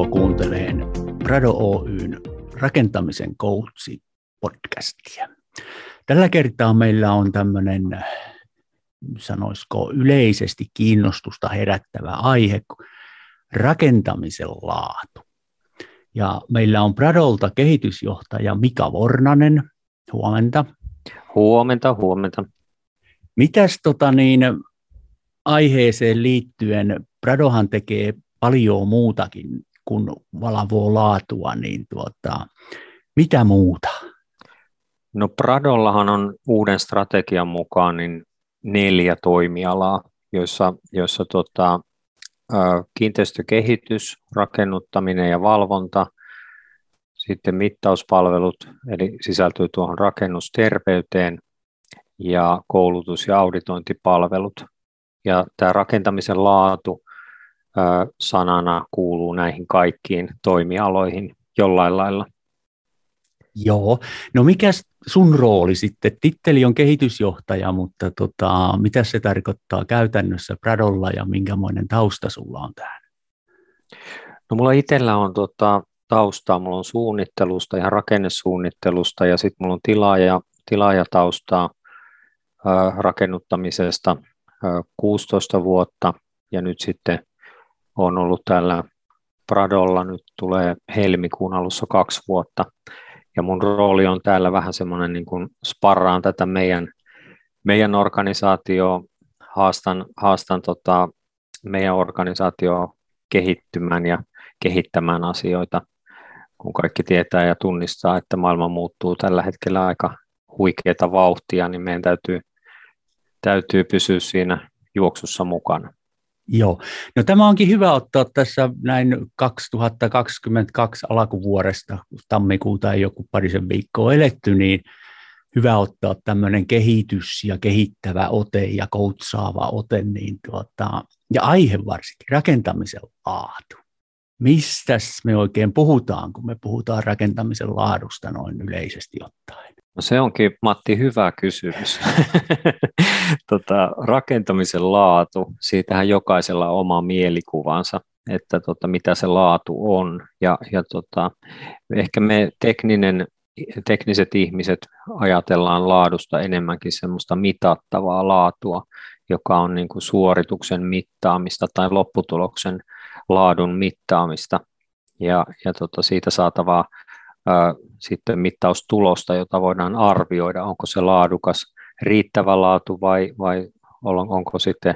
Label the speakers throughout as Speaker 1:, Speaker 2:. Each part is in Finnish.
Speaker 1: Tervetuloa kuunteleen Prado Oyn rakentamisen koutsi podcastia. Tällä kertaa meillä on tämmöinen, sanoisiko yleisesti kiinnostusta herättävä aihe, rakentamisen laatu. Ja meillä on Pradolta kehitysjohtaja Mika Vornanen. Huomenta.
Speaker 2: Huomenta, huomenta.
Speaker 1: Mitäs tota niin, aiheeseen liittyen, Pradohan tekee paljon muutakin kuin valvoo laatua, niin tuota, mitä muuta?
Speaker 2: No Pradollahan on uuden strategian mukaan niin neljä toimialaa, joissa, joissa tota, kiinteistökehitys, rakennuttaminen ja valvonta, sitten mittauspalvelut, eli sisältyy tuohon rakennusterveyteen, ja koulutus- ja auditointipalvelut. Ja tämä rakentamisen laatu sanana kuuluu näihin kaikkiin toimialoihin jollain lailla.
Speaker 1: Joo, no mikä sun rooli sitten? Titteli on kehitysjohtaja, mutta tota, mitä se tarkoittaa käytännössä Pradolla ja minkämoinen tausta sulla on tähän?
Speaker 2: No mulla itsellä on tota, taustaa, mulla on suunnittelusta ja rakennesuunnittelusta ja sitten mulla on tilaaja, tilaajataustaa ää, rakennuttamisesta ää, 16 vuotta ja nyt sitten on ollut tällä Pradolla, nyt tulee helmikuun alussa kaksi vuotta ja mun rooli on täällä vähän semmoinen niin kuin sparraan tätä meidän, meidän organisaatio, haastan, haastan tota meidän organisaatio kehittymään ja kehittämään asioita, kun kaikki tietää ja tunnistaa, että maailma muuttuu tällä hetkellä aika huikeita vauhtia, niin meidän täytyy, täytyy pysyä siinä juoksussa mukana.
Speaker 1: Joo, no tämä onkin hyvä ottaa tässä näin 2022 alkuvuodesta, tammikuuta ei joku parisen viikkoa eletty, niin hyvä ottaa tämmöinen kehitys ja kehittävä ote ja koutsaava ote, niin tuota, ja aihe varsinkin, rakentamisen laatu. Mistäs me oikein puhutaan, kun me puhutaan rakentamisen laadusta noin yleisesti ottaen?
Speaker 2: No se onkin, Matti, hyvä kysymys. tota, rakentamisen laatu, siitähän jokaisella on oma mielikuvansa, että tota, mitä se laatu on. Ja, ja tota, ehkä me tekninen, tekniset ihmiset ajatellaan laadusta enemmänkin semmoista mitattavaa laatua, joka on niin kuin suorituksen mittaamista tai lopputuloksen laadun mittaamista ja, ja tota, siitä saatavaa sitten mittaustulosta, jota voidaan arvioida, onko se laadukas, riittävä laatu vai, vai onko sitten,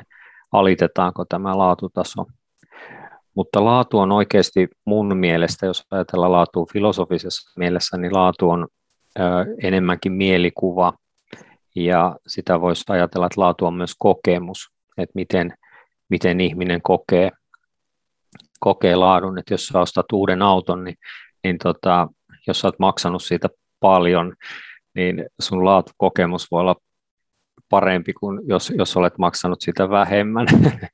Speaker 2: alitetaanko tämä laatutaso. Mutta laatu on oikeasti mun mielestä, jos ajatellaan laatua filosofisessa mielessä, niin laatu on ö, enemmänkin mielikuva ja sitä voisi ajatella, että laatu on myös kokemus, että miten, miten ihminen kokee, kokee laadun, että jos sä ostat uuden auton, niin, niin tota, jos oot maksanut siitä paljon, niin sun laatukokemus voi olla parempi kuin jos, jos olet maksanut sitä vähemmän.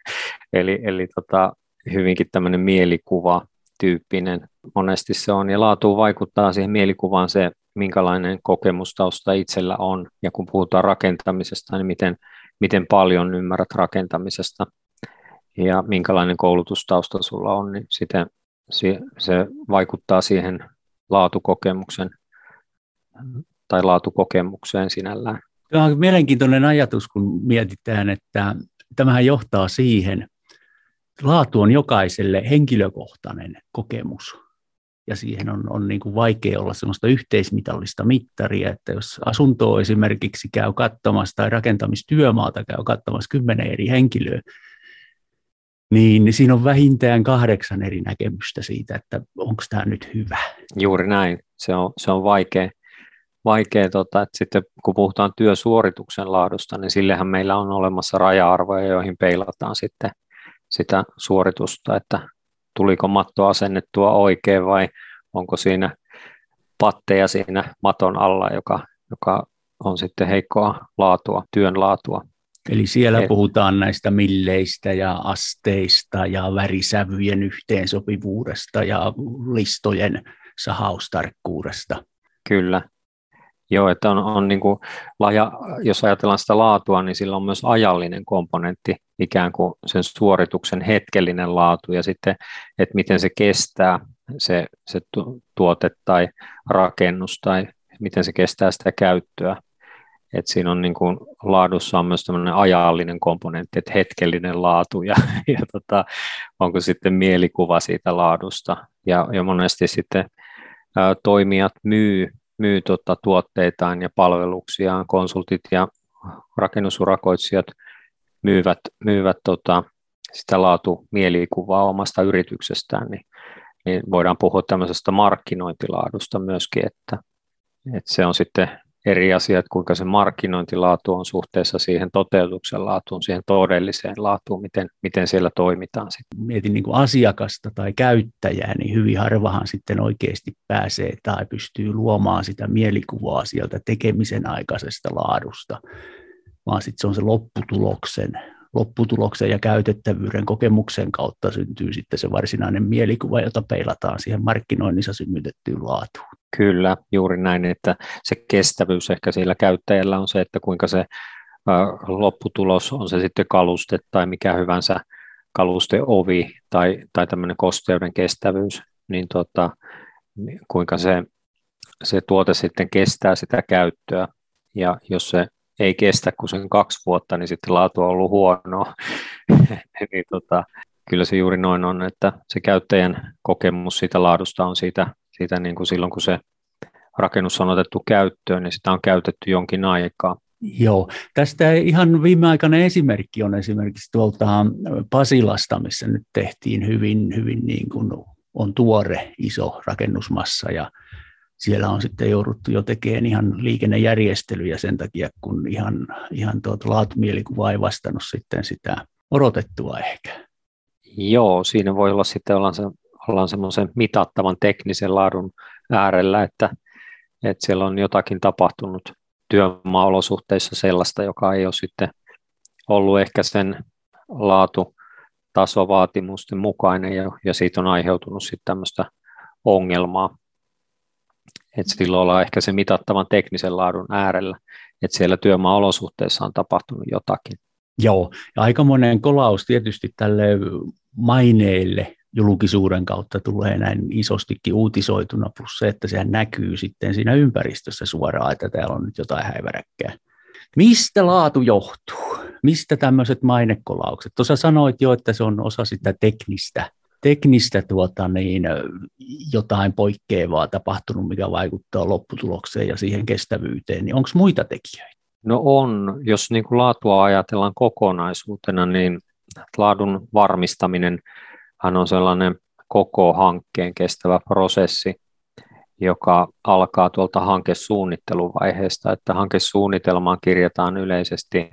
Speaker 2: eli eli tota, hyvinkin tämmöinen mielikuva tyyppinen monesti se on, ja laatu vaikuttaa siihen mielikuvaan se, minkälainen kokemustausta itsellä on, ja kun puhutaan rakentamisesta, niin miten, miten paljon ymmärrät rakentamisesta, ja minkälainen koulutustausta sulla on, niin sitten se, se vaikuttaa siihen laatukokemuksen tai laatukokemukseen sinällään.
Speaker 1: Tämä on mielenkiintoinen ajatus, kun mietitään, että tämähän johtaa siihen, laatu on jokaiselle henkilökohtainen kokemus. Ja siihen on, on niin kuin vaikea olla sellaista yhteismitallista mittaria, että jos asuntoa esimerkiksi käy katsomassa tai rakentamistyömaata käy katsomassa kymmenen eri henkilöä, niin siinä on vähintään kahdeksan eri näkemystä siitä, että onko tämä nyt hyvä.
Speaker 2: Juuri näin. Se on, se on vaikea, vaikea tota, että sitten kun puhutaan työsuorituksen laadusta, niin sillehän meillä on olemassa raja-arvoja, joihin peilataan sitten sitä suoritusta, että tuliko matto asennettua oikein vai onko siinä patteja siinä maton alla, joka, joka on sitten heikkoa laatua, työn laatua.
Speaker 1: Eli siellä Et... puhutaan näistä milleistä ja asteista ja värisävyjen yhteensopivuudesta ja listojen sahaustarkkuudesta.
Speaker 2: Kyllä. Joo, että on, on niin kuin laja, jos ajatellaan sitä laatua, niin sillä on myös ajallinen komponentti, ikään kuin sen suorituksen hetkellinen laatu ja sitten, että miten se kestää se, se tuote tai rakennus tai miten se kestää sitä käyttöä. Et siinä on niin kuin, laadussa on myös tämmöinen ajallinen komponentti, että hetkellinen laatu ja, ja tota, onko sitten mielikuva siitä laadusta. Ja, ja monesti sitten ää, toimijat myy myy tota, tuotteitaan ja palveluksiaan, konsultit ja rakennusurakoitsijat myyvät, myyvät tota, sitä laatu-mielikuvaa omasta yrityksestään, niin, niin voidaan puhua tämmöisestä markkinointilaadusta myöskin, että, että se on sitten eri asiat, kuinka se markkinointilaatu on suhteessa siihen toteutuksen laatuun, siihen todelliseen laatuun, miten, miten siellä toimitaan. Sitten.
Speaker 1: Mietin niin kuin asiakasta tai käyttäjää, niin hyvin harvahan sitten oikeasti pääsee tai pystyy luomaan sitä mielikuvaa sieltä tekemisen aikaisesta laadusta, vaan sitten se on se lopputuloksen lopputuloksen ja käytettävyyden kokemuksen kautta syntyy sitten se varsinainen mielikuva, jota peilataan siihen markkinoinnissa synnytettyyn laatuun.
Speaker 2: Kyllä, juuri näin, että se kestävyys ehkä sillä käyttäjällä on se, että kuinka se lopputulos on se sitten kaluste tai mikä hyvänsä kalusteovi tai, tai tämmöinen kosteuden kestävyys, niin tota, kuinka se, se tuote sitten kestää sitä käyttöä. Ja jos se ei kestä kuin sen kaksi vuotta, niin sitten laatu on ollut huonoa. niin tota, kyllä se juuri noin on, että se käyttäjän kokemus siitä laadusta on siitä, siitä niin kuin silloin, kun se rakennus on otettu käyttöön, niin sitä on käytetty jonkin aikaa.
Speaker 1: Joo, tästä ihan viimeaikainen esimerkki on esimerkiksi tuolta Pasilasta, missä nyt tehtiin hyvin, hyvin niin kuin on tuore iso rakennusmassa ja siellä on sitten jouduttu jo tekemään ihan liikennejärjestelyjä sen takia, kun ihan, ihan tuota laatumielikuva ei vastannut sitten sitä odotettua ehkä.
Speaker 2: Joo, siinä voi olla sitten, ollaan, se, ollaan semmoisen mitattavan teknisen laadun äärellä, että, että siellä on jotakin tapahtunut työmaaolosuhteissa sellaista, joka ei ole sitten ollut ehkä sen laatu tasovaatimusten mukainen ja, ja siitä on aiheutunut sitten tämmöistä ongelmaa. Et silloin ollaan ehkä se mitattavan teknisen laadun äärellä, että siellä työmaa-olosuhteissa on tapahtunut jotakin.
Speaker 1: Joo, ja aikamoinen kolaus tietysti tälle maineille julkisuuden kautta tulee näin isostikin uutisoituna, plus se, että sehän näkyy sitten siinä ympäristössä suoraan, että täällä on nyt jotain häiväräkkää. Mistä laatu johtuu? Mistä tämmöiset mainekolaukset? Tuossa sanoit jo, että se on osa sitä teknistä teknistä tuota, niin, jotain poikkeavaa tapahtunut, mikä vaikuttaa lopputulokseen ja siihen kestävyyteen, niin onko muita tekijöitä?
Speaker 2: No on, jos niin kuin laatua ajatellaan kokonaisuutena, niin laadun varmistaminen on sellainen koko hankkeen kestävä prosessi, joka alkaa tuolta hankesuunnitteluvaiheesta, että hankesuunnitelmaan kirjataan yleisesti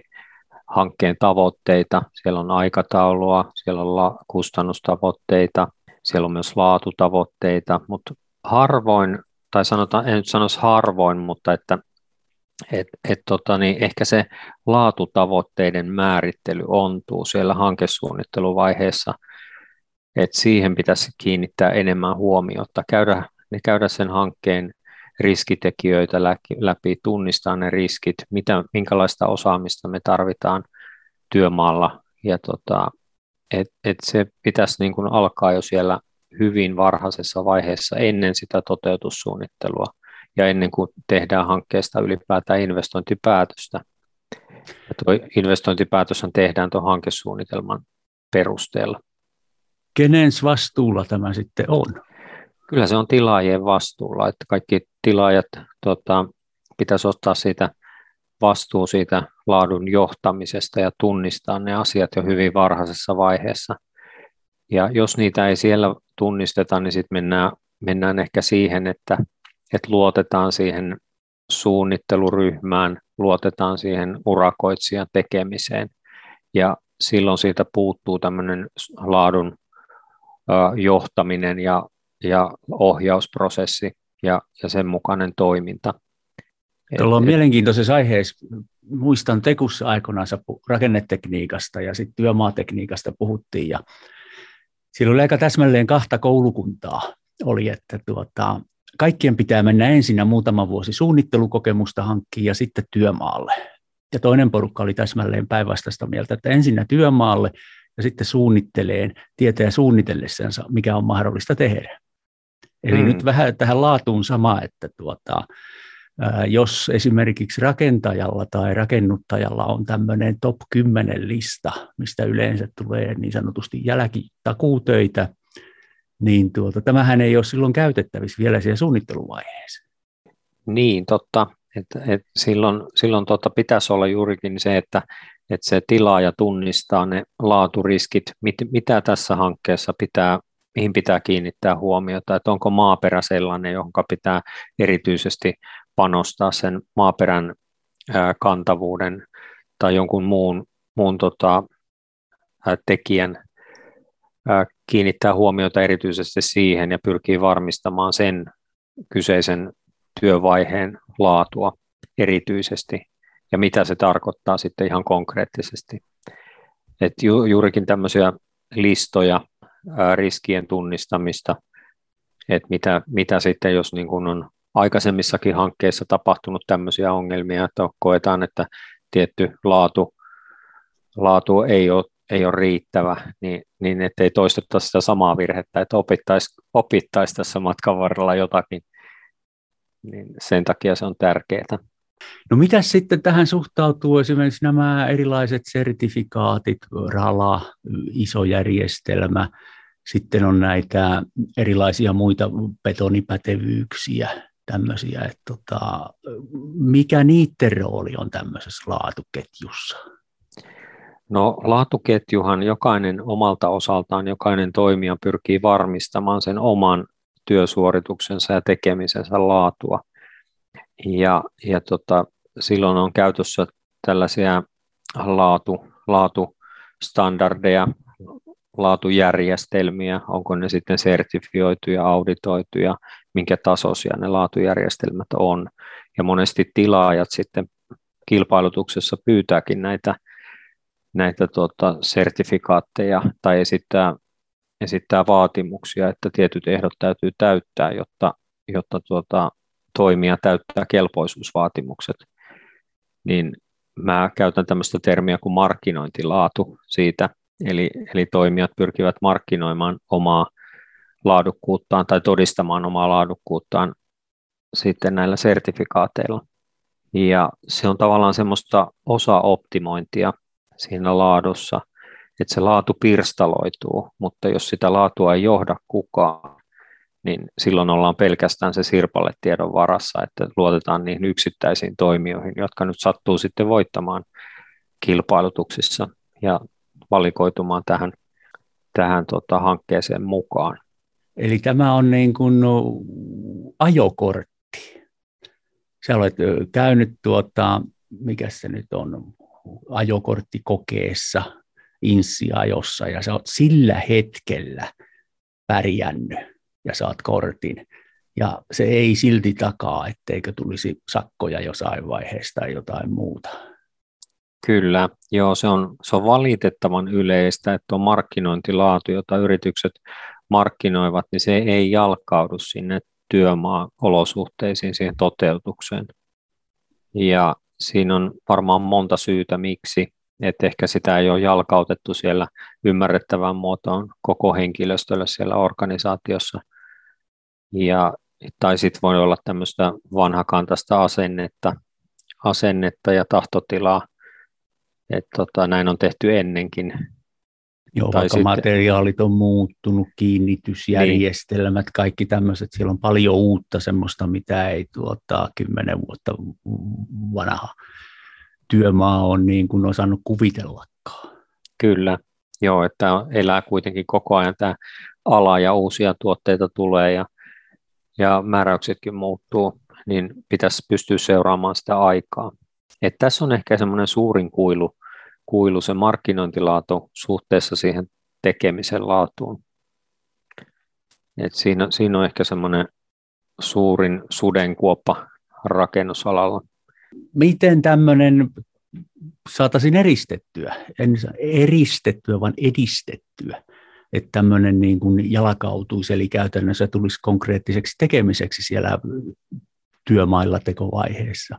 Speaker 2: hankkeen tavoitteita, siellä on aikataulua, siellä on kustannustavoitteita, siellä on myös laatutavoitteita, mutta harvoin, tai sanotaan, en nyt sanoisi harvoin, mutta että et, et tota, niin ehkä se laatutavoitteiden määrittely ontuu siellä hankesuunnitteluvaiheessa, että siihen pitäisi kiinnittää enemmän huomiota, käydä, niin käydä sen hankkeen riskitekijöitä läpi, tunnistaa ne riskit, mitä, minkälaista osaamista me tarvitaan työmaalla. Ja tota, et, et se pitäisi niin kuin alkaa jo siellä hyvin varhaisessa vaiheessa ennen sitä toteutussuunnittelua ja ennen kuin tehdään hankkeesta ylipäätään investointipäätöstä. Ja tuo investointipäätös tehdään tuon hankesuunnitelman perusteella.
Speaker 1: Kenen vastuulla tämä sitten on?
Speaker 2: Kyllä se on tilaajien vastuulla, että kaikki tilaajat tota, pitäisi ottaa siitä vastuu siitä laadun johtamisesta ja tunnistaa ne asiat jo hyvin varhaisessa vaiheessa. Ja jos niitä ei siellä tunnisteta, niin sitten mennään, mennään ehkä siihen, että, että luotetaan siihen suunnitteluryhmään, luotetaan siihen urakoitsijan tekemiseen. Ja silloin siitä puuttuu tämmöinen laadun johtaminen ja ja ohjausprosessi ja, ja sen mukainen toiminta.
Speaker 1: Tuolla on et, mielenkiintoisessa aiheessa, muistan Tekussa aikoinaan rakennetekniikasta ja sitten työmaatekniikasta puhuttiin ja silloin oli aika täsmälleen kahta koulukuntaa oli, että tuota, kaikkien pitää mennä ensin muutama vuosi suunnittelukokemusta hankkia ja sitten työmaalle. Ja toinen porukka oli täsmälleen päinvastaista mieltä, että ensinnä työmaalle ja sitten suunnitteleen, tietää suunnitellessansa, mikä on mahdollista tehdä. Eli mm. nyt vähän tähän laatuun sama, että tuota, jos esimerkiksi rakentajalla tai rakennuttajalla on tämmöinen top 10 lista, mistä yleensä tulee niin sanotusti jälkitakuutöitä, niin tuota, tämähän ei ole silloin käytettävissä vielä siellä suunnitteluvaiheessa.
Speaker 2: Niin, totta. Et, et silloin silloin tota, pitäisi olla juurikin se, että et se tilaaja tunnistaa ne laaturiskit, mit, mitä tässä hankkeessa pitää, mihin pitää kiinnittää huomiota, että onko maaperä sellainen, johon pitää erityisesti panostaa sen maaperän kantavuuden tai jonkun muun, muun tota, tekijän kiinnittää huomiota erityisesti siihen ja pyrkii varmistamaan sen kyseisen työvaiheen laatua erityisesti ja mitä se tarkoittaa sitten ihan konkreettisesti. Et ju, juurikin tämmöisiä listoja, riskien tunnistamista, että mitä, mitä sitten, jos niin kun on aikaisemmissakin hankkeissa tapahtunut tämmöisiä ongelmia, että koetaan, että tietty laatu, laatu ei ole ei ole riittävä, niin, niin ettei toisteta sitä samaa virhettä, että opittaisi opittais tässä matkan varrella jotakin, niin sen takia se on tärkeää.
Speaker 1: No mitä sitten tähän suhtautuu esimerkiksi nämä erilaiset sertifikaatit, RALA, iso järjestelmä, sitten on näitä erilaisia muita betonipätevyyksiä, tämmöisiä, että tota, mikä niiden rooli on tämmöisessä laatuketjussa?
Speaker 2: No laatuketjuhan jokainen omalta osaltaan, jokainen toimija pyrkii varmistamaan sen oman työsuorituksensa ja tekemisensä laatua. Ja, ja tota, silloin on käytössä tällaisia laatu, laatustandardeja, laatujärjestelmiä, onko ne sitten sertifioituja, auditoituja, minkä tasoisia ne laatujärjestelmät on. Ja monesti tilaajat sitten kilpailutuksessa pyytääkin näitä näitä tuota, sertifikaatteja tai esittää, esittää vaatimuksia, että tietyt ehdot täytyy täyttää, jotta, jotta tuota, toimija täyttää kelpoisuusvaatimukset, niin mä käytän tämmöistä termiä kuin markkinointilaatu. Siitä, eli, eli toimijat pyrkivät markkinoimaan omaa laadukkuuttaan tai todistamaan omaa laadukkuuttaan sitten näillä sertifikaateilla. Ja se on tavallaan semmoista osa-optimointia, siinä laadussa, että se laatu pirstaloituu, mutta jos sitä laatua ei johda kukaan, niin silloin ollaan pelkästään se sirpalletiedon varassa, että luotetaan niihin yksittäisiin toimijoihin, jotka nyt sattuu sitten voittamaan kilpailutuksissa ja valikoitumaan tähän, tähän tota, hankkeeseen mukaan.
Speaker 1: Eli tämä on niin kuin ajokortti. Sä olet käynyt tuota, mikä se nyt on, ajokorttikokeessa insiajossa ja sä oot sillä hetkellä pärjännyt ja saat kortin. Ja se ei silti takaa, etteikö tulisi sakkoja jossain vaiheessa tai jotain muuta.
Speaker 2: Kyllä, joo, se on, se on valitettavan yleistä, että on markkinointilaatu, jota yritykset markkinoivat, niin se ei jalkaudu sinne työmaa-olosuhteisiin, siihen toteutukseen. Ja siinä on varmaan monta syytä miksi, että ehkä sitä ei ole jalkautettu siellä ymmärrettävään muotoon koko henkilöstölle siellä organisaatiossa. Ja, tai sitten voi olla tämmöistä vanhakantaista asennetta, asennetta ja tahtotilaa, että tota, näin on tehty ennenkin,
Speaker 1: Joo, tai vaikka sitten, materiaalit on muuttunut, kiinnitysjärjestelmät, niin. kaikki tämmöiset, siellä on paljon uutta semmoista, mitä ei tuota, kymmenen vuotta vanha työmaa on niin kuin osannut kuvitellakaan.
Speaker 2: Kyllä, joo, että elää kuitenkin koko ajan tämä ala ja uusia tuotteita tulee ja, ja määräyksetkin muuttuu, niin pitäisi pystyä seuraamaan sitä aikaa. Et tässä on ehkä semmoinen suurin kuilu kuilu se markkinointilaatu suhteessa siihen tekemisen laatuun. Et siinä, siinä on ehkä semmoinen suurin sudenkuoppa rakennusalalla.
Speaker 1: Miten tämmöinen saataisiin eristettyä, en eristettyä, vaan edistettyä, että tämmöinen niin kuin jalkautuisi, eli käytännössä tulisi konkreettiseksi tekemiseksi siellä työmailla tekovaiheessa.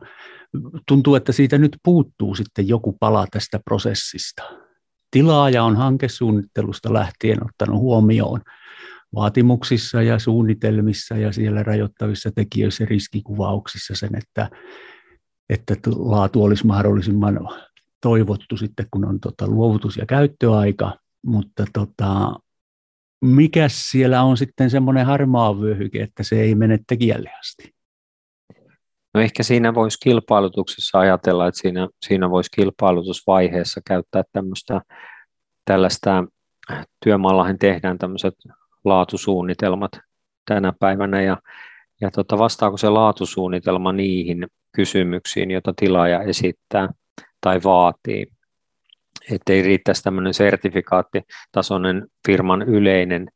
Speaker 1: Tuntuu, että siitä nyt puuttuu sitten joku pala tästä prosessista. Tilaaja on hankesuunnittelusta lähtien ottanut huomioon vaatimuksissa ja suunnitelmissa ja siellä rajoittavissa tekijöissä riskikuvauksissa sen, että, että laatu olisi mahdollisimman toivottu sitten, kun on tota luovutus- ja käyttöaika, mutta tota, mikä siellä on sitten semmoinen harmaa vyöhyke, että se ei mene tekijälle asti?
Speaker 2: No ehkä siinä voisi kilpailutuksessa ajatella, että siinä, siinä voisi kilpailutusvaiheessa käyttää tämmöistä tällaista, työmaallahan tehdään tämmöiset laatusuunnitelmat tänä päivänä ja, ja tota, vastaako se laatusuunnitelma niihin kysymyksiin, joita tilaaja esittää tai vaatii. Että ei riittäisi tämmöinen sertifikaattitasoinen firman yleinen,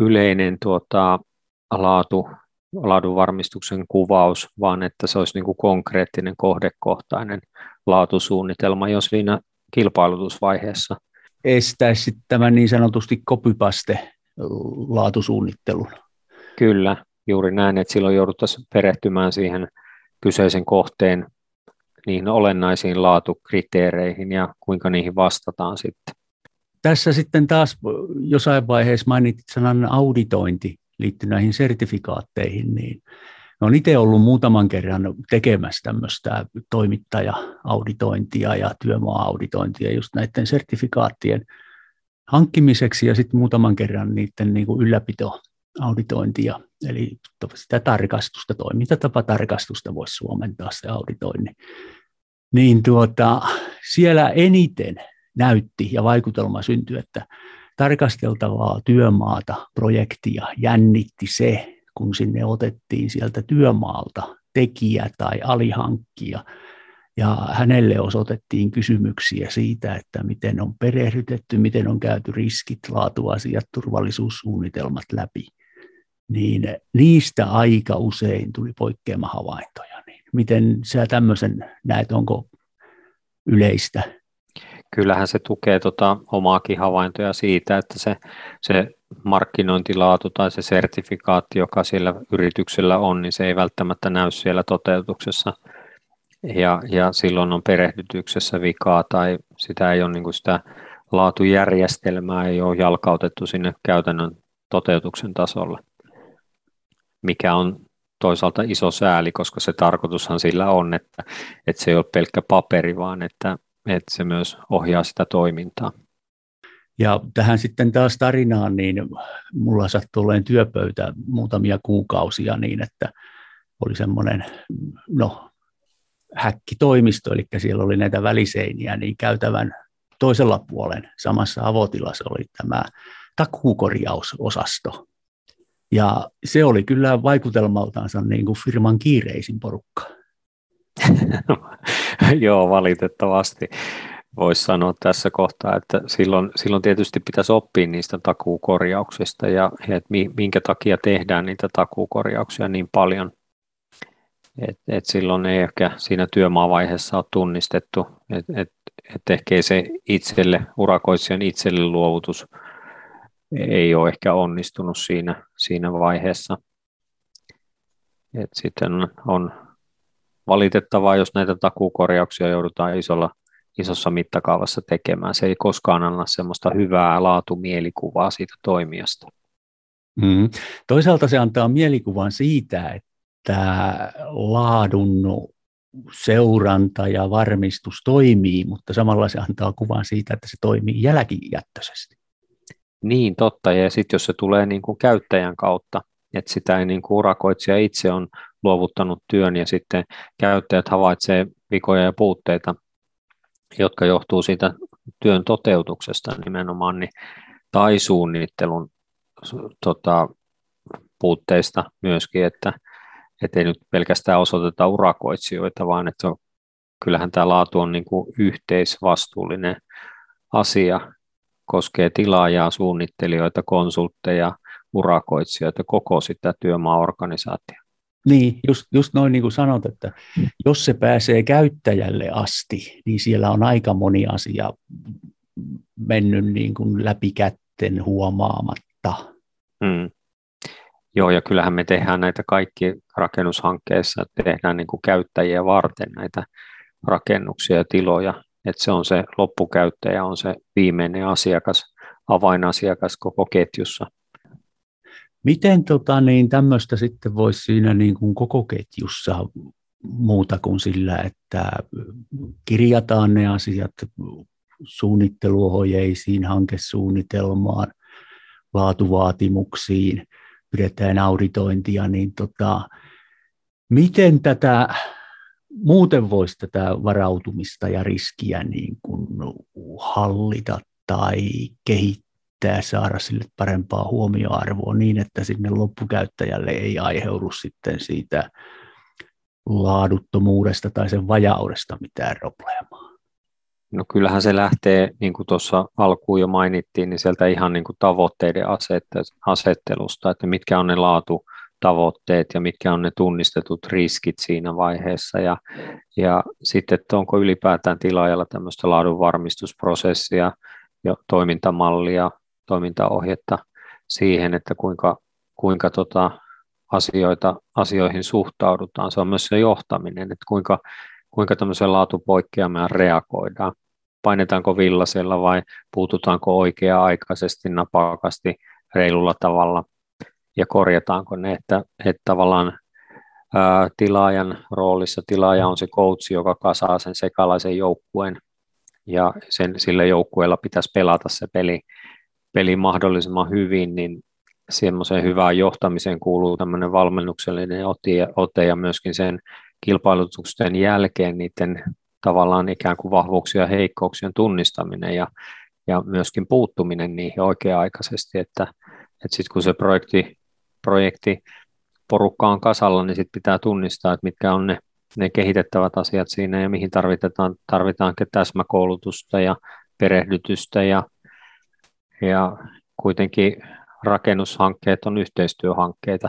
Speaker 2: yleinen tuota, laatu, laadunvarmistuksen kuvaus, vaan että se olisi niin kuin konkreettinen kohdekohtainen laatusuunnitelma jo siinä kilpailutusvaiheessa.
Speaker 1: Estäisi tämän niin sanotusti kopypaste laatusuunnittelun.
Speaker 2: Kyllä, juuri näin, että silloin jouduttaisiin perehtymään siihen kyseisen kohteen niihin olennaisiin laatukriteereihin ja kuinka niihin vastataan sitten.
Speaker 1: Tässä sitten taas jossain vaiheessa mainitsit sanan auditointi liittyen näihin sertifikaatteihin, niin olen itse ollut muutaman kerran tekemässä tämmöistä toimittaja-auditointia ja työmaa-auditointia just näiden sertifikaattien hankkimiseksi ja sitten muutaman kerran niiden niin kuin ylläpito auditointia, eli sitä tarkastusta, toimintatapatarkastusta voisi suomentaa se auditointi. Niin tuota, siellä eniten näytti ja vaikutelma syntyi, että tarkasteltavaa työmaata, projektia jännitti se, kun sinne otettiin sieltä työmaalta tekijä tai alihankkija, ja hänelle osoitettiin kysymyksiä siitä, että miten on perehdytetty, miten on käyty riskit, laatuasiat, turvallisuussuunnitelmat läpi niin niistä aika usein tuli poikkeamahavaintoja. Niin miten sä tämmöisen näet, onko yleistä?
Speaker 2: Kyllähän se tukee tota omaakin havaintoja siitä, että se, se markkinointilaatu tai se sertifikaatti, joka siellä yrityksellä on, niin se ei välttämättä näy siellä toteutuksessa. Ja, ja silloin on perehdytyksessä vikaa tai sitä ei ole niin kuin sitä laatujärjestelmää ei ole jalkautettu sinne käytännön toteutuksen tasolle mikä on toisaalta iso sääli, koska se tarkoitushan sillä on, että, että se ei ole pelkkä paperi, vaan että, että se myös ohjaa sitä toimintaa.
Speaker 1: Ja tähän sitten taas tarinaan, niin mulla sattui olemaan työpöytä muutamia kuukausia niin, että oli semmoinen, no, häkkitoimisto, eli siellä oli näitä väliseiniä, niin käytävän toisella puolen samassa avotilassa oli tämä takuukorjausosasto. Ja se oli kyllä vaikutelmaltaansa niin kuin firman kiireisin porukka.
Speaker 2: Joo, valitettavasti voisi sanoa tässä kohtaa, että silloin, silloin tietysti pitäisi oppia niistä takuukorjauksista ja, että minkä takia tehdään niitä takuukorjauksia niin paljon. Et, et silloin ei ehkä siinä työmaavaiheessa ole tunnistettu, että et, et ehkä se itselle, urakoitsijan itselle luovutus ei ole ehkä onnistunut siinä, siinä vaiheessa. Et sitten on valitettavaa, jos näitä takukorjauksia joudutaan isolla, isossa mittakaavassa tekemään. Se ei koskaan anna semmoista hyvää laatumielikuvaa siitä toimijasta.
Speaker 1: Mm. Toisaalta se antaa mielikuvan siitä, että laadun seuranta ja varmistus toimii, mutta samalla se antaa kuvan siitä, että se toimii jälkijättöisesti.
Speaker 2: Niin, totta. Ja sitten jos se tulee niin kuin käyttäjän kautta, että sitä ei niin kuin urakoitsija itse on luovuttanut työn ja sitten käyttäjät havaitsee vikoja ja puutteita, jotka johtuu siitä työn toteutuksesta nimenomaan, niin, tai suunnittelun tota, puutteista myöskin, että ei nyt pelkästään osoiteta urakoitsijoita, vaan että kyllähän tämä laatu on niin kuin yhteisvastuullinen asia, koskee tilaajaa, suunnittelijoita, konsultteja, urakoitsijoita, koko sitä työmaaorganisaatiota.
Speaker 1: Niin, just, just noin niin kuin sanot, että jos se pääsee käyttäjälle asti, niin siellä on aika moni asia mennyt niin kuin läpi kättä sitten huomaamatta.
Speaker 2: Mm. Joo, ja kyllähän me tehdään näitä kaikki rakennushankkeissa, tehdään niin kuin käyttäjiä varten näitä rakennuksia ja tiloja, että se on se loppukäyttäjä, on se viimeinen asiakas, avainasiakas koko ketjussa.
Speaker 1: Miten tota, niin tämmöistä sitten voisi siinä niin kuin koko ketjussa muuta kuin sillä, että kirjataan ne asiat suunnitteluohjeisiin, hankesuunnitelmaan, laatuvaatimuksiin, pidetään auditointia, niin tota, miten tätä muuten voisi tätä varautumista ja riskiä niin kuin hallita tai kehittää, saada sille parempaa huomioarvoa niin, että sinne loppukäyttäjälle ei aiheudu sitten siitä laaduttomuudesta tai sen vajaudesta mitään probleemaa?
Speaker 2: No kyllähän se lähtee, niin kuin tuossa alkuun jo mainittiin, niin sieltä ihan niin kuin tavoitteiden asettelusta, että mitkä on ne laatutavoitteet ja mitkä on ne tunnistetut riskit siinä vaiheessa ja, ja sitten, että onko ylipäätään tilaajalla tämmöistä laadunvarmistusprosessia ja toimintamallia, toimintaohjetta siihen, että kuinka, kuinka tota asioita, asioihin suhtaudutaan. Se on myös se johtaminen, että kuinka, kuinka tämmöiseen laatupoikkeamaan reagoidaan. Painetaanko villasella vai puututaanko oikea-aikaisesti, napakasti, reilulla tavalla ja korjataanko ne, että, että tavallaan ää, tilaajan roolissa tilaaja on se coach, joka kasaa sen sekalaisen joukkueen ja sen, sillä joukkueella pitäisi pelata se peli, peli mahdollisimman hyvin, niin semmoiseen hyvään johtamiseen kuuluu tämmöinen valmennuksellinen ote, ja myöskin sen kilpailutusten jälkeen niiden tavallaan ikään kuin vahvuuksien ja heikkouksien tunnistaminen ja, ja myöskin puuttuminen niihin oikea-aikaisesti, että, että sitten kun se projekti, projekti porukka on kasalla, niin sitten pitää tunnistaa, että mitkä on ne, ne kehitettävät asiat siinä ja mihin tarvitaan, tarvitaanko täsmäkoulutusta ja perehdytystä ja, ja kuitenkin rakennushankkeet on yhteistyöhankkeita.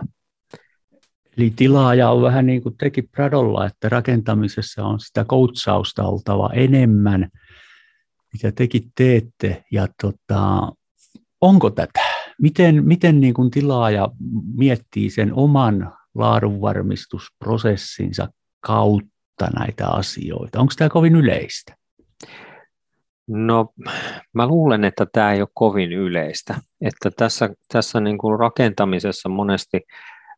Speaker 1: Eli tilaaja on vähän niin kuin teki Pradolla, että rakentamisessa on sitä koutsausta oltava enemmän, mitä tekin teette. Ja tota, onko tätä? Miten, miten niin kuin tilaaja miettii sen oman laadunvarmistusprosessinsa kautta näitä asioita? Onko tämä kovin yleistä?
Speaker 2: No, mä luulen, että tämä ei ole kovin yleistä. Että tässä, tässä niin kuin rakentamisessa monesti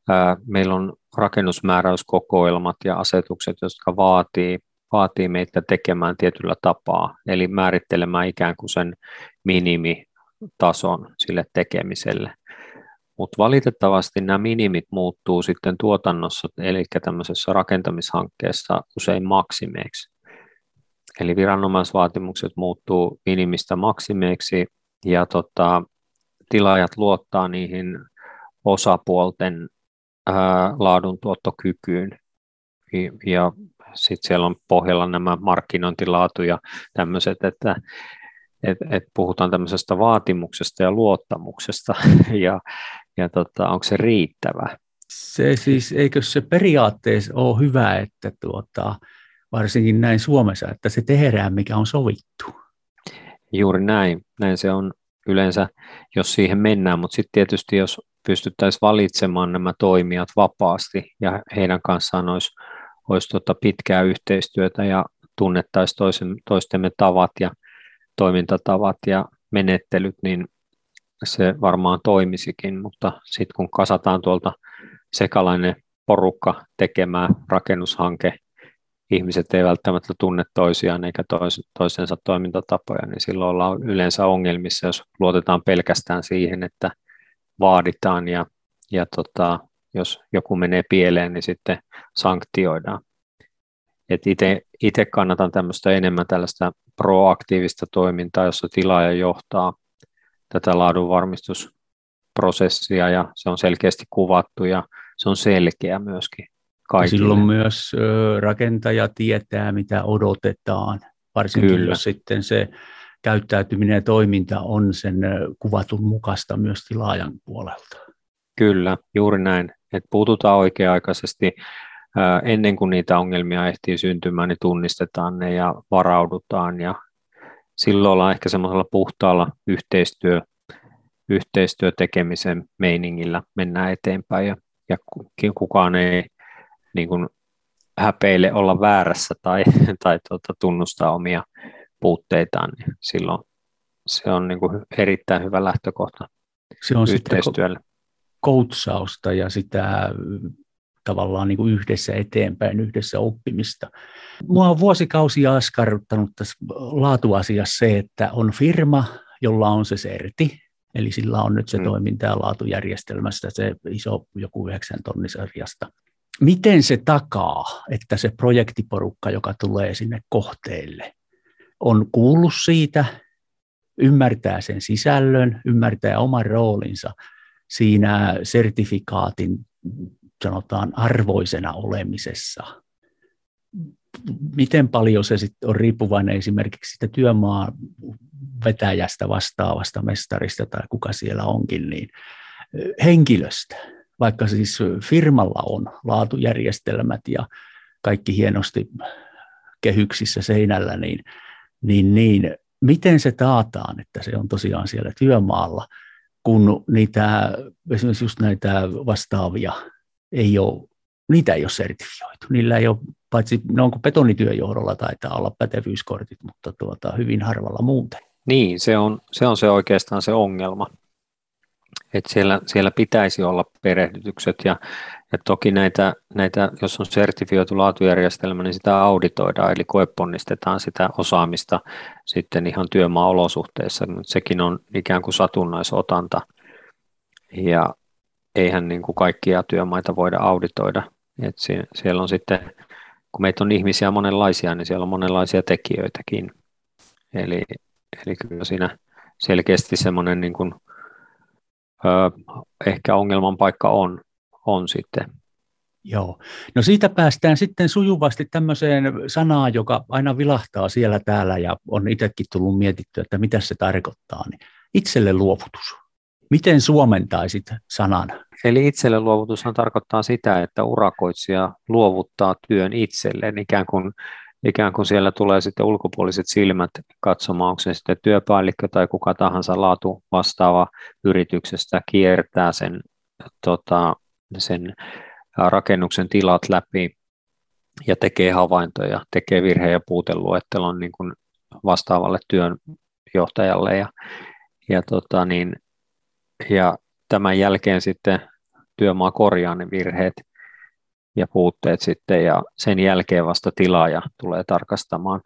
Speaker 2: ää, meillä on rakennusmääräyskokoelmat ja asetukset, jotka vaatii, vaatii meitä tekemään tietyllä tapaa, eli määrittelemään ikään kuin sen minimitason sille tekemiselle. Mutta valitettavasti nämä minimit muuttuu sitten tuotannossa, eli tämmöisessä rakentamishankkeessa usein maksimeiksi. Eli viranomaisvaatimukset muuttuu minimistä maksimeiksi ja tota, tilaajat luottaa niihin osapuolten ää, laadun tuottokykyyn. Ja sitten siellä on pohjalla nämä markkinointilaatu ja tämmöiset, että et, et puhutaan tämmöisestä vaatimuksesta ja luottamuksesta ja, ja tota, onko se riittävä?
Speaker 1: Se siis, eikö se periaatteessa ole hyvä, että tuota, varsinkin näin Suomessa, että se tehdään, mikä on sovittu.
Speaker 2: Juuri näin. Näin se on yleensä, jos siihen mennään, mutta sitten tietysti jos pystyttäisiin valitsemaan nämä toimijat vapaasti ja heidän kanssaan olisi, olisi tuota pitkää yhteistyötä ja tunnettaisiin toisen, toistemme tavat ja toimintatavat ja menettelyt, niin se varmaan toimisikin, mutta sitten kun kasataan tuolta sekalainen porukka tekemään rakennushanke ihmiset ei välttämättä tunne toisiaan eikä tois, toisensa toimintatapoja, niin silloin ollaan yleensä ongelmissa, jos luotetaan pelkästään siihen, että vaaditaan ja, ja tota, jos joku menee pieleen, niin sitten sanktioidaan. Itse kannatan tämmöistä enemmän tällaista proaktiivista toimintaa, jossa tilaaja johtaa tätä laadunvarmistusprosessia ja se on selkeästi kuvattu ja se on selkeä myöskin
Speaker 1: kaikille. Silloin myös rakentaja tietää, mitä odotetaan, varsinkin Kyllä. jos sitten se käyttäytyminen ja toiminta on sen kuvatun mukaista myös tilaajan puolelta.
Speaker 2: Kyllä, juuri näin. Että puututaan oikea-aikaisesti ennen kuin niitä ongelmia ehtii syntymään, niin tunnistetaan ne ja varaudutaan ja silloin ollaan ehkä semmoisella puhtaalla yhteistyö yhteistyötekemisen meiningillä mennään eteenpäin ja, ja kukaan ei niin kuin häpeile olla väärässä tai, tai tuota, tunnustaa omia puutteitaan, niin silloin se on niin kuin erittäin hyvä lähtökohta
Speaker 1: se on yhteistyölle. koutsausta ja sitä tavallaan niin kuin yhdessä eteenpäin, yhdessä oppimista. Mua on vuosikausia askarruttanut tässä laatuasiassa se, että on firma, jolla on se serti, eli sillä on nyt se mm. toiminta- ja laatujärjestelmästä se iso joku yhdeksän tonnisarjasta. Miten se takaa, että se projektiporukka, joka tulee sinne kohteelle, on kuullut siitä, ymmärtää sen sisällön, ymmärtää oman roolinsa siinä sertifikaatin sanotaan arvoisena olemisessa. Miten paljon se sitten on riippuvainen esimerkiksi sitä työmaa vetäjästä vastaavasta mestarista tai kuka siellä onkin, niin henkilöstä, vaikka siis firmalla on laatujärjestelmät ja kaikki hienosti kehyksissä seinällä, niin, niin, niin miten se taataan, että se on tosiaan siellä työmaalla, kun niitä, esimerkiksi just näitä vastaavia ei ole, niitä ei ole sertifioitu. Niillä ei ole, paitsi ne onko betonityöjohdolla taitaa olla pätevyyskortit, mutta tuota, hyvin harvalla muuten.
Speaker 2: Niin, se on, se on se oikeastaan se ongelma. Että siellä, siellä pitäisi olla perehdytykset ja, ja toki näitä, näitä, jos on sertifioitu laatujärjestelmä, niin sitä auditoidaan, eli koeponnistetaan sitä osaamista sitten ihan työmaa-olosuhteissa, mutta sekin on ikään kuin satunnaisotanta. Ja eihän niin kuin kaikkia työmaita voida auditoida. Et siellä on sitten, kun meitä on ihmisiä monenlaisia, niin siellä on monenlaisia tekijöitäkin. Eli, eli kyllä siinä selkeästi semmoinen niin kuin, ehkä ongelman paikka on, on sitten.
Speaker 1: Joo. No siitä päästään sitten sujuvasti tämmöiseen sanaan, joka aina vilahtaa siellä täällä ja on itsekin tullut mietittyä, että mitä se tarkoittaa. Niin itselle luovutus. Miten suomentaisit sanan?
Speaker 2: Eli itselle luovutushan tarkoittaa sitä, että urakoitsija luovuttaa työn itselleen, ikään kuin, ikään kuin siellä tulee sitten ulkopuoliset silmät katsomaan, onko se sitten työpäällikkö tai kuka tahansa laatu vastaava yrityksestä kiertää sen, tota, sen rakennuksen tilat läpi ja tekee havaintoja, tekee virhe- ja puuteluettelon niin kuin vastaavalle työnjohtajalle ja, ja tota, niin, ja tämän jälkeen sitten työmaa korjaa ne virheet ja puutteet sitten ja sen jälkeen vasta tilaaja tulee tarkastamaan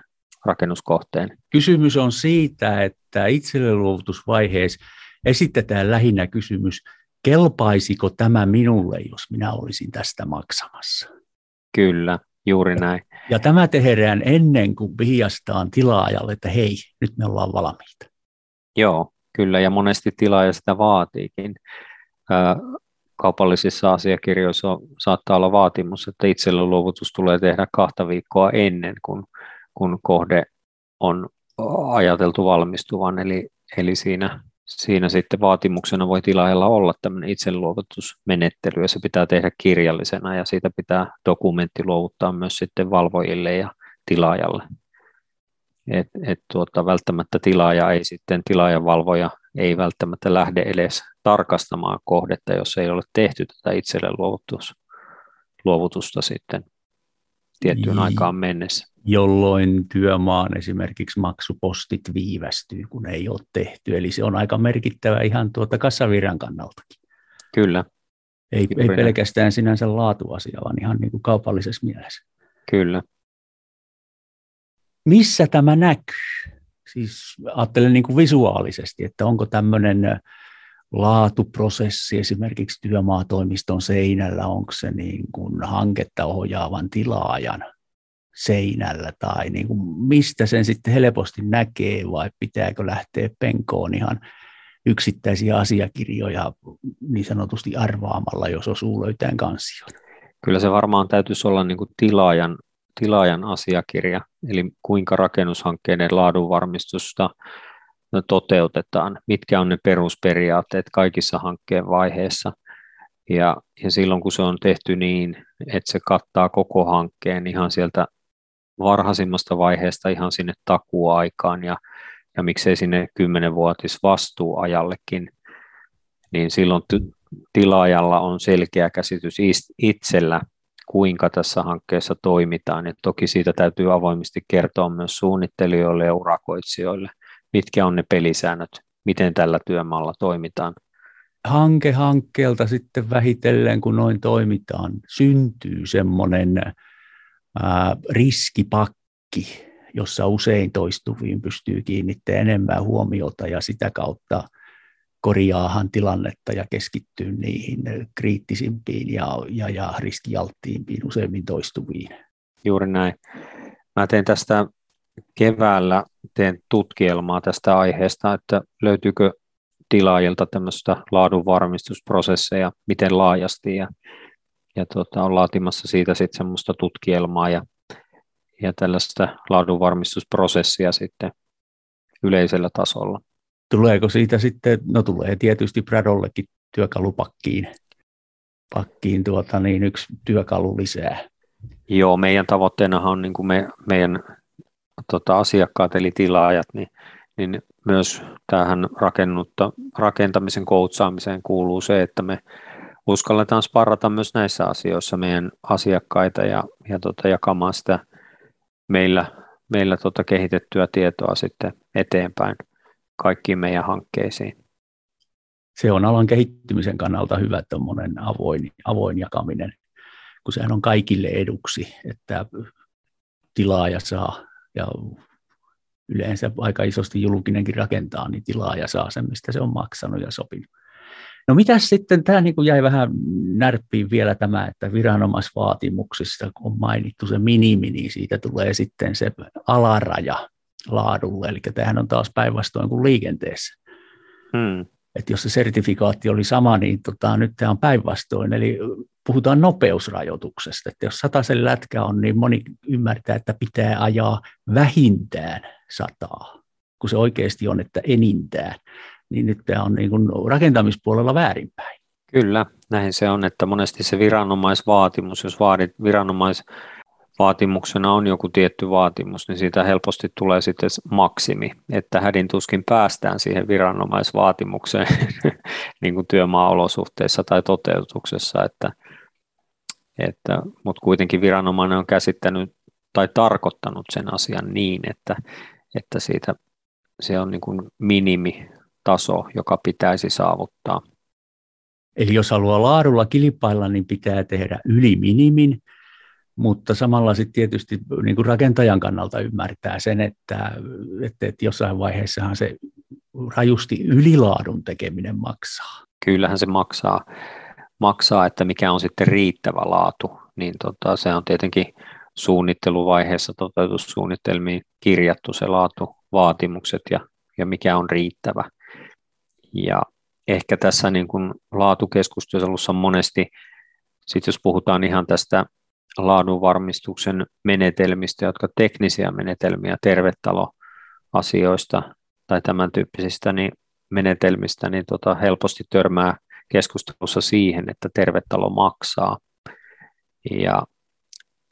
Speaker 2: rakennuskohteen.
Speaker 1: Kysymys on siitä, että itselleluovutusvaiheessa esitetään lähinnä kysymys, kelpaisiko tämä minulle, jos minä olisin tästä maksamassa?
Speaker 2: Kyllä, juuri näin.
Speaker 1: Ja tämä tehdään ennen kuin vihjastaan tilaajalle, että hei, nyt me ollaan valmiita.
Speaker 2: Joo, Kyllä, ja monesti tilaaja sitä vaatiikin. Kaupallisissa asiakirjoissa saattaa olla vaatimus, että itsellä luovutus tulee tehdä kahta viikkoa ennen kuin kun kohde on ajateltu valmistuvan, eli, eli siinä, siinä sitten vaatimuksena voi tilaajalla olla tämmöinen itseluovutusmenettely, ja se pitää tehdä kirjallisena, ja siitä pitää dokumentti luovuttaa myös sitten valvojille ja tilaajalle. Et, et tuota, välttämättä tilaaja ei sitten, tilaajavalvoja ei välttämättä lähde edes tarkastamaan kohdetta, jos ei ole tehty tätä itselle luovutus, luovutusta sitten tiettyyn niin. aikaan mennessä.
Speaker 1: Jolloin työmaan esimerkiksi maksupostit viivästyy, kun ei ole tehty. Eli se on aika merkittävä ihan tuota kassavirran kannaltakin.
Speaker 2: Kyllä.
Speaker 1: Ei, ei pelkästään sinänsä laatuasia, vaan ihan niin kuin kaupallisessa mielessä.
Speaker 2: Kyllä
Speaker 1: missä tämä näkyy? Siis ajattelen niin kuin visuaalisesti, että onko tämmöinen laatuprosessi esimerkiksi työmaatoimiston seinällä, onko se niin kuin hanketta ohjaavan tilaajan seinällä tai niin kuin mistä sen sitten helposti näkee vai pitääkö lähteä penkoon ihan yksittäisiä asiakirjoja niin sanotusti arvaamalla, jos osuu löytään kansion.
Speaker 2: Kyllä se varmaan täytyisi olla niin kuin tilaajan tilaajan asiakirja, eli kuinka rakennushankkeiden laadunvarmistusta toteutetaan, mitkä on ne perusperiaatteet kaikissa hankkeen vaiheissa. Ja, ja silloin kun se on tehty niin, että se kattaa koko hankkeen ihan sieltä varhaisimmasta vaiheesta ihan sinne takuaikaan ja, ja miksei sinne kymmenenvuotis vastuuajallekin, niin silloin tilaajalla on selkeä käsitys itsellä, kuinka tässä hankkeessa toimitaan. Ja toki siitä täytyy avoimesti kertoa myös suunnittelijoille ja urakoitsijoille, mitkä on ne pelisäännöt, miten tällä työmaalla toimitaan.
Speaker 1: Hanke hankkeelta sitten vähitellen, kun noin toimitaan, syntyy semmoinen riskipakki, jossa usein toistuviin pystyy kiinnittämään enemmän huomiota ja sitä kautta korjaahan tilannetta ja keskittyy niihin kriittisimpiin ja, ja, ja riskialttiimpiin useimmin toistuviin.
Speaker 2: Juuri näin. Mä teen tästä keväällä teen tutkielmaa tästä aiheesta, että löytyykö tilaajilta tämmöistä laadunvarmistusprosesseja, miten laajasti ja, ja tota, on laatimassa siitä sitten semmoista tutkielmaa ja, ja tällaista laadunvarmistusprosessia sitten yleisellä tasolla.
Speaker 1: Tuleeko siitä sitten, no tulee tietysti Bradollekin työkalupakkiin pakkiin tuota, niin yksi työkalu lisää.
Speaker 2: Joo, meidän tavoitteena on niin kuin me, meidän tota, asiakkaat eli tilaajat, niin, niin myös tähän rakennutta, rakentamisen koutsaamiseen kuuluu se, että me uskalletaan sparrata myös näissä asioissa meidän asiakkaita ja, ja tota, jakamaan sitä meillä, meillä tota kehitettyä tietoa sitten eteenpäin kaikkiin meidän hankkeisiin.
Speaker 1: Se on alan kehittymisen kannalta hyvä tuommoinen avoin, avoin jakaminen, kun sehän on kaikille eduksi, että tilaaja saa ja yleensä aika isosti julkinenkin rakentaa, niin tilaaja saa sen, mistä se on maksanut ja sopinut. No mitäs sitten, tämä niin jäi vähän närppiin vielä tämä, että viranomaisvaatimuksista on mainittu se minimi, niin siitä tulee sitten se alaraja laadulle, eli tämähän on taas päinvastoin kuin liikenteessä. Hmm. Että jos se sertifikaatti oli sama, niin tota, nyt tämä on päinvastoin, eli puhutaan nopeusrajoituksesta, että jos sen lätkä on, niin moni ymmärtää, että pitää ajaa vähintään sataa, kun se oikeasti on, että enintään, niin nyt tämä on niin kuin rakentamispuolella väärinpäin.
Speaker 2: Kyllä, näin se on, että monesti se viranomaisvaatimus, jos vaadit viranomais vaatimuksena on joku tietty vaatimus, niin siitä helposti tulee sitten maksimi, että hädin tuskin päästään siihen viranomaisvaatimukseen niin kuin työmaaolosuhteissa tai toteutuksessa, että, että, mutta kuitenkin viranomainen on käsittänyt tai tarkoittanut sen asian niin, että, että siitä se on niin kuin minimitaso, joka pitäisi saavuttaa.
Speaker 1: Eli jos haluaa laadulla kilpailla, niin pitää tehdä yli minimin, mutta samalla sitten tietysti niin kuin rakentajan kannalta ymmärtää sen, että, että, että jossain vaiheessahan se rajusti ylilaadun tekeminen maksaa.
Speaker 2: Kyllähän se maksaa, maksaa että mikä on sitten riittävä laatu, niin tota, se on tietenkin suunnitteluvaiheessa toteutussuunnitelmiin kirjattu se laatuvaatimukset ja, ja mikä on riittävä. Ja ehkä tässä niin kuin laatukeskustelussa monesti, sit jos puhutaan ihan tästä laadunvarmistuksen menetelmistä, jotka teknisiä menetelmiä tervetaloasioista tai tämän tyyppisistä niin menetelmistä, niin tota helposti törmää keskustelussa siihen, että tervetalo maksaa. Ja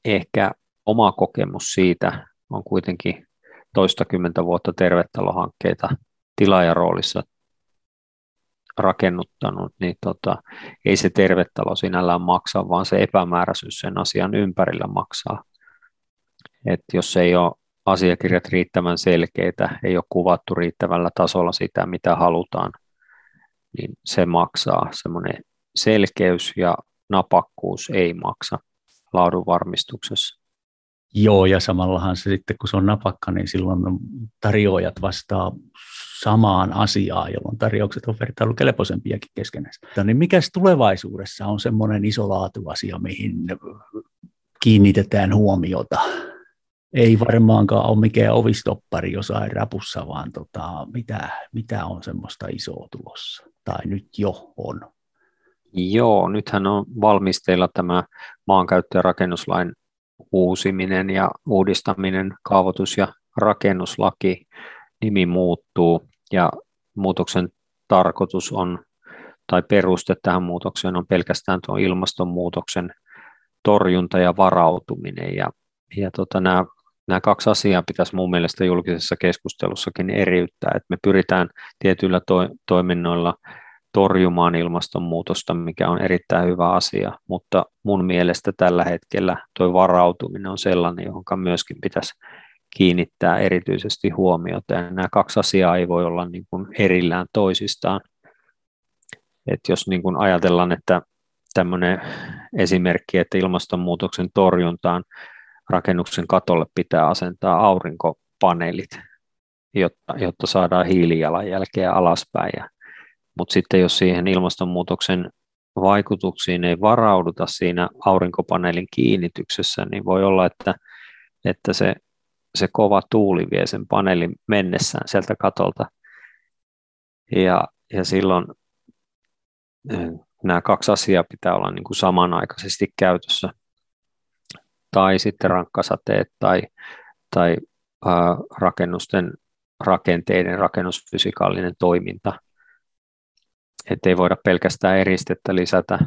Speaker 2: ehkä oma kokemus siitä on kuitenkin toistakymmentä vuotta tervetalohankkeita tilaajaroolissa rakennuttanut, niin tota, ei se tervetalo sinällään maksa, vaan se epämääräisyys sen asian ympärillä maksaa. Et jos ei ole asiakirjat riittävän selkeitä, ei ole kuvattu riittävällä tasolla sitä, mitä halutaan, niin se maksaa. Semmoinen selkeys ja napakkuus ei maksa laadunvarmistuksessa.
Speaker 1: Joo, ja samallahan se sitten, kun se on napakka, niin silloin tarjoajat vastaa samaan asiaan, jolloin tarjoukset on vertailukelpoisempiakin keskenään. Niin mikäs tulevaisuudessa on semmoinen iso laatuasia, mihin kiinnitetään huomiota? Ei varmaankaan ole mikään ovistoppari jossain rapussa, vaan tota, mitä, mitä on semmoista isoa tulossa, tai nyt jo on.
Speaker 2: Joo, nythän on valmisteilla tämä maankäyttö- ja rakennuslain uusiminen ja uudistaminen, kaavoitus- ja rakennuslaki, nimi muuttuu ja muutoksen tarkoitus on, tai peruste tähän muutokseen on pelkästään tuo ilmastonmuutoksen torjunta ja varautuminen. Ja, ja tota, nämä, nämä kaksi asiaa pitäisi mun mielestä julkisessa keskustelussakin eriyttää, että me pyritään tietyillä to, toiminnoilla torjumaan ilmastonmuutosta, mikä on erittäin hyvä asia, mutta mun mielestä tällä hetkellä tuo varautuminen on sellainen, johon myöskin pitäisi kiinnittää erityisesti huomiota. Ja nämä kaksi asiaa ei voi olla niin kuin erillään toisistaan. Et jos niin kuin ajatellaan, että tämmöinen esimerkki, että ilmastonmuutoksen torjuntaan rakennuksen katolle pitää asentaa aurinkopaneelit, jotta, jotta saadaan hiilijalanjälkeä alaspäin. Mutta sitten jos siihen ilmastonmuutoksen vaikutuksiin ei varauduta siinä aurinkopaneelin kiinnityksessä, niin voi olla, että, että se, se kova tuuli vie sen paneelin mennessään sieltä katolta. Ja, ja silloin nämä kaksi asiaa pitää olla niin kuin samanaikaisesti käytössä. Tai sitten rankkasateet tai, tai ää, rakennusten rakenteiden rakennusfysikaalinen toiminta. Että ei voida pelkästään eristettä lisätä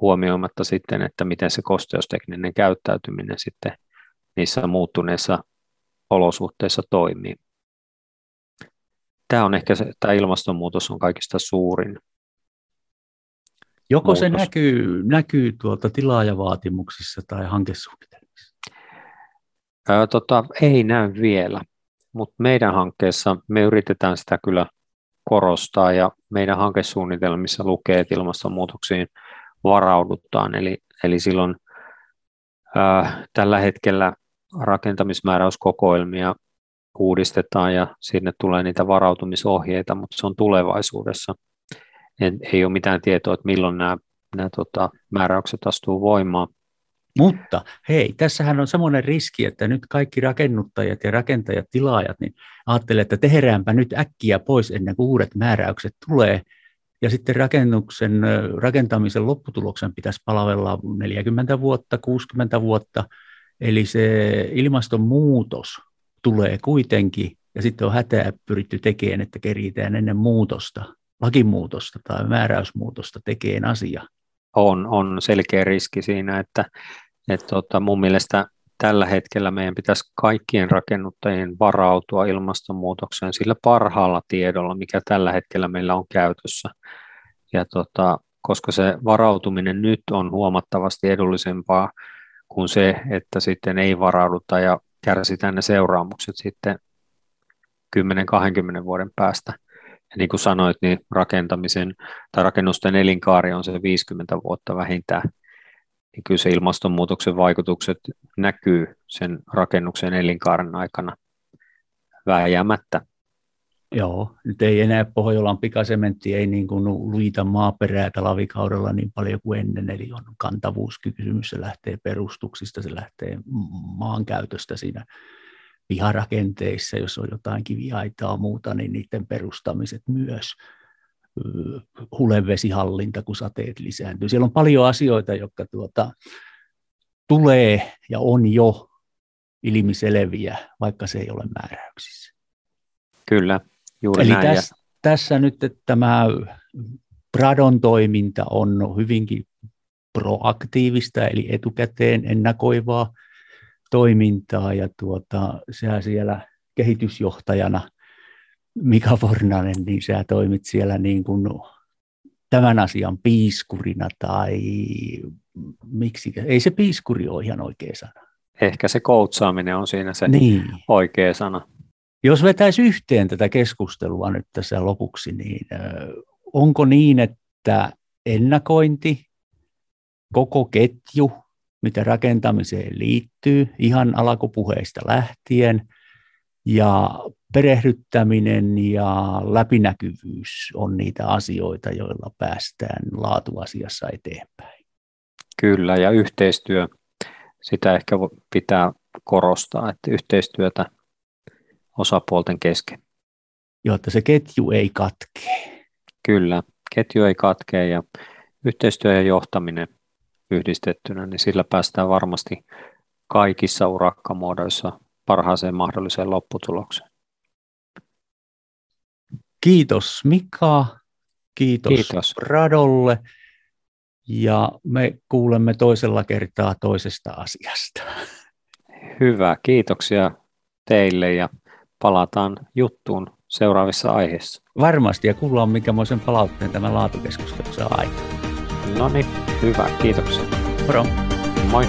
Speaker 2: huomioimatta sitten, että miten se kosteustekninen käyttäytyminen sitten niissä muuttuneissa olosuhteissa toimii. Tämä on ehkä se, tämä ilmastonmuutos on kaikista suurin
Speaker 1: Joko muutos. se näkyy, näkyy tuolta tilaajavaatimuksissa tai hankesuunnitelmissa?
Speaker 2: Ää, tota, ei näy vielä, mutta meidän hankkeessa me yritetään sitä kyllä korostaa ja meidän hankesuunnitelmissa lukee, että ilmastonmuutoksiin varaudutaan. Eli, eli silloin ää, tällä hetkellä rakentamismääräyskokoelmia uudistetaan ja sinne tulee niitä varautumisohjeita, mutta se on tulevaisuudessa – en, ei ole mitään tietoa, että milloin nämä, nämä tota, määräykset astuu voimaan.
Speaker 1: Mutta hei, tässähän on semmoinen riski, että nyt kaikki rakennuttajat ja rakentajat, tilaajat, niin ajattelee, että tehdäänpä nyt äkkiä pois ennen kuin uudet määräykset tulee. Ja sitten rakennuksen, rakentamisen lopputuloksen pitäisi palvella 40 vuotta, 60 vuotta. Eli se ilmastonmuutos tulee kuitenkin, ja sitten on hätää pyritty tekemään, että keritään ennen muutosta lakimuutosta tai määräysmuutosta tekeen asia.
Speaker 2: On, on selkeä riski siinä, että, että tota, mun mielestä tällä hetkellä meidän pitäisi kaikkien rakennuttajien varautua ilmastonmuutokseen sillä parhaalla tiedolla, mikä tällä hetkellä meillä on käytössä. Ja tota, koska se varautuminen nyt on huomattavasti edullisempaa kuin se, että sitten ei varauduta ja kärsitään ne seuraamukset sitten 10-20 vuoden päästä – niin kuin sanoit, niin rakentamisen tai rakennusten elinkaari on se 50 vuotta vähintään. Niin kyllä se ilmastonmuutoksen vaikutukset näkyy sen rakennuksen elinkaaren aikana vääjäämättä.
Speaker 1: Joo, nyt ei enää Pohjolan pikasementti ei niin kuin luita maaperää talvikaudella niin paljon kuin ennen, eli on kantavuuskysymys, se lähtee perustuksista, se lähtee maankäytöstä siinä piharakenteissa, jos on jotain kiviaitaa muuta, niin niiden perustamiset myös hulevesihallinta, kun sateet lisääntyy. Siellä on paljon asioita, jotka tuota, tulee ja on jo ilmiseleviä, vaikka se ei ole määräyksissä.
Speaker 2: Kyllä, juuri
Speaker 1: Eli
Speaker 2: näin.
Speaker 1: Tässä, tässä nyt että tämä Pradon toiminta on hyvinkin proaktiivista, eli etukäteen ennakoivaa toimintaa ja tuota, sä siellä kehitysjohtajana Mika Fornanen, niin sä toimit siellä niin kuin tämän asian piiskurina tai miksi, ei se piiskuri ole ihan oikea sana.
Speaker 2: Ehkä se koutsaaminen on siinä se niin. oikea sana.
Speaker 1: Jos vetäisi yhteen tätä keskustelua nyt tässä lopuksi, niin onko niin, että ennakointi, koko ketju mitä rakentamiseen liittyy, ihan alkupuheista lähtien, ja perehdyttäminen ja läpinäkyvyys on niitä asioita, joilla päästään laatuasiassa eteenpäin.
Speaker 2: Kyllä, ja yhteistyö, sitä ehkä pitää korostaa, että yhteistyötä osapuolten kesken.
Speaker 1: Jotta se ketju ei katkee.
Speaker 2: Kyllä, ketju ei katkee ja yhteistyö ja johtaminen yhdistettynä, niin sillä päästään varmasti kaikissa urakkamuodoissa parhaaseen mahdolliseen lopputulokseen.
Speaker 1: Kiitos Mika, kiitos, kiitos. Radolle ja me kuulemme toisella kertaa toisesta asiasta.
Speaker 2: Hyvä, kiitoksia teille ja palataan juttuun seuraavissa aiheissa.
Speaker 1: Varmasti, ja kuullaan minkämoisen palautteen tämä laatukeskustelu saa aikaan.
Speaker 2: No niin, hyvä, kiitoksia.
Speaker 1: Moro.
Speaker 2: Moi.